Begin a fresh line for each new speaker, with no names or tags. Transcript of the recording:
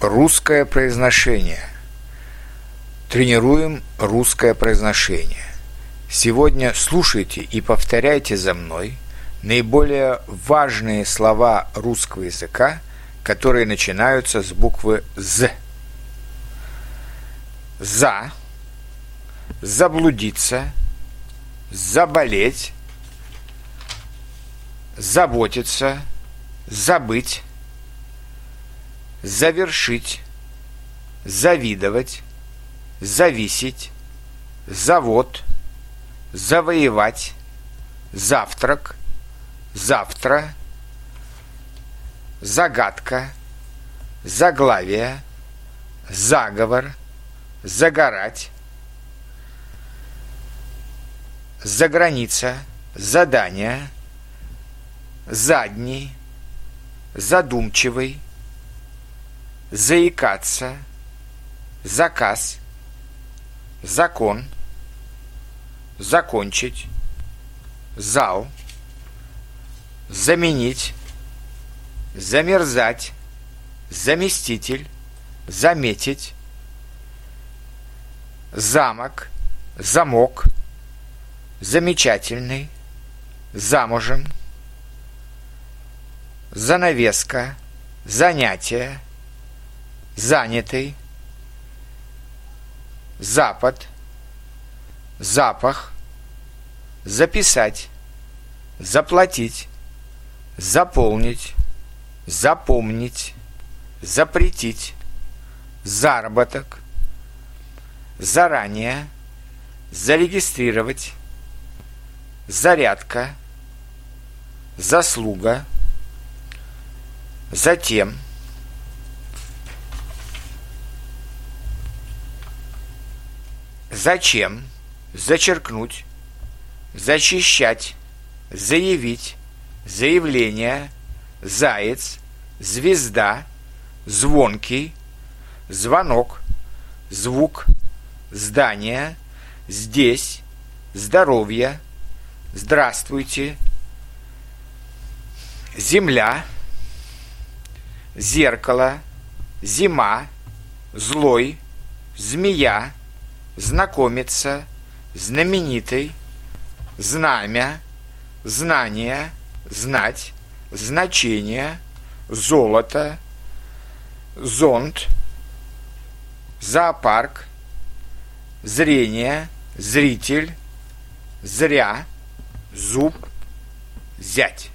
Русское произношение. Тренируем русское произношение. Сегодня слушайте и повторяйте за мной наиболее важные слова русского языка, которые начинаются с буквы «з». «За», «заблудиться», «заболеть», «заботиться», «забыть», завершить, завидовать, зависеть, завод, завоевать, завтрак, завтра, загадка, заглавие, заговор, загорать, заграница, задание, задний, задумчивый, заикаться, заказ, закон, закончить, зал, заменить, замерзать, заместитель, заметить, замок, замок, замечательный, замужем, занавеска, занятие, занятый, запад, запах, записать, заплатить, заполнить, запомнить, запретить, заработок, заранее, зарегистрировать, зарядка, заслуга, затем – Зачем? Зачеркнуть. Защищать. Заявить. Заявление. Заяц. Звезда. Звонкий. Звонок. Звук. Здание. Здесь. Здоровье. Здравствуйте. Земля. Зеркало. Зима. Злой. Змея знакомиться, знаменитый, знамя, знание, знать, значение, золото, зонт, зоопарк, зрение, зритель, зря, зуб, зять.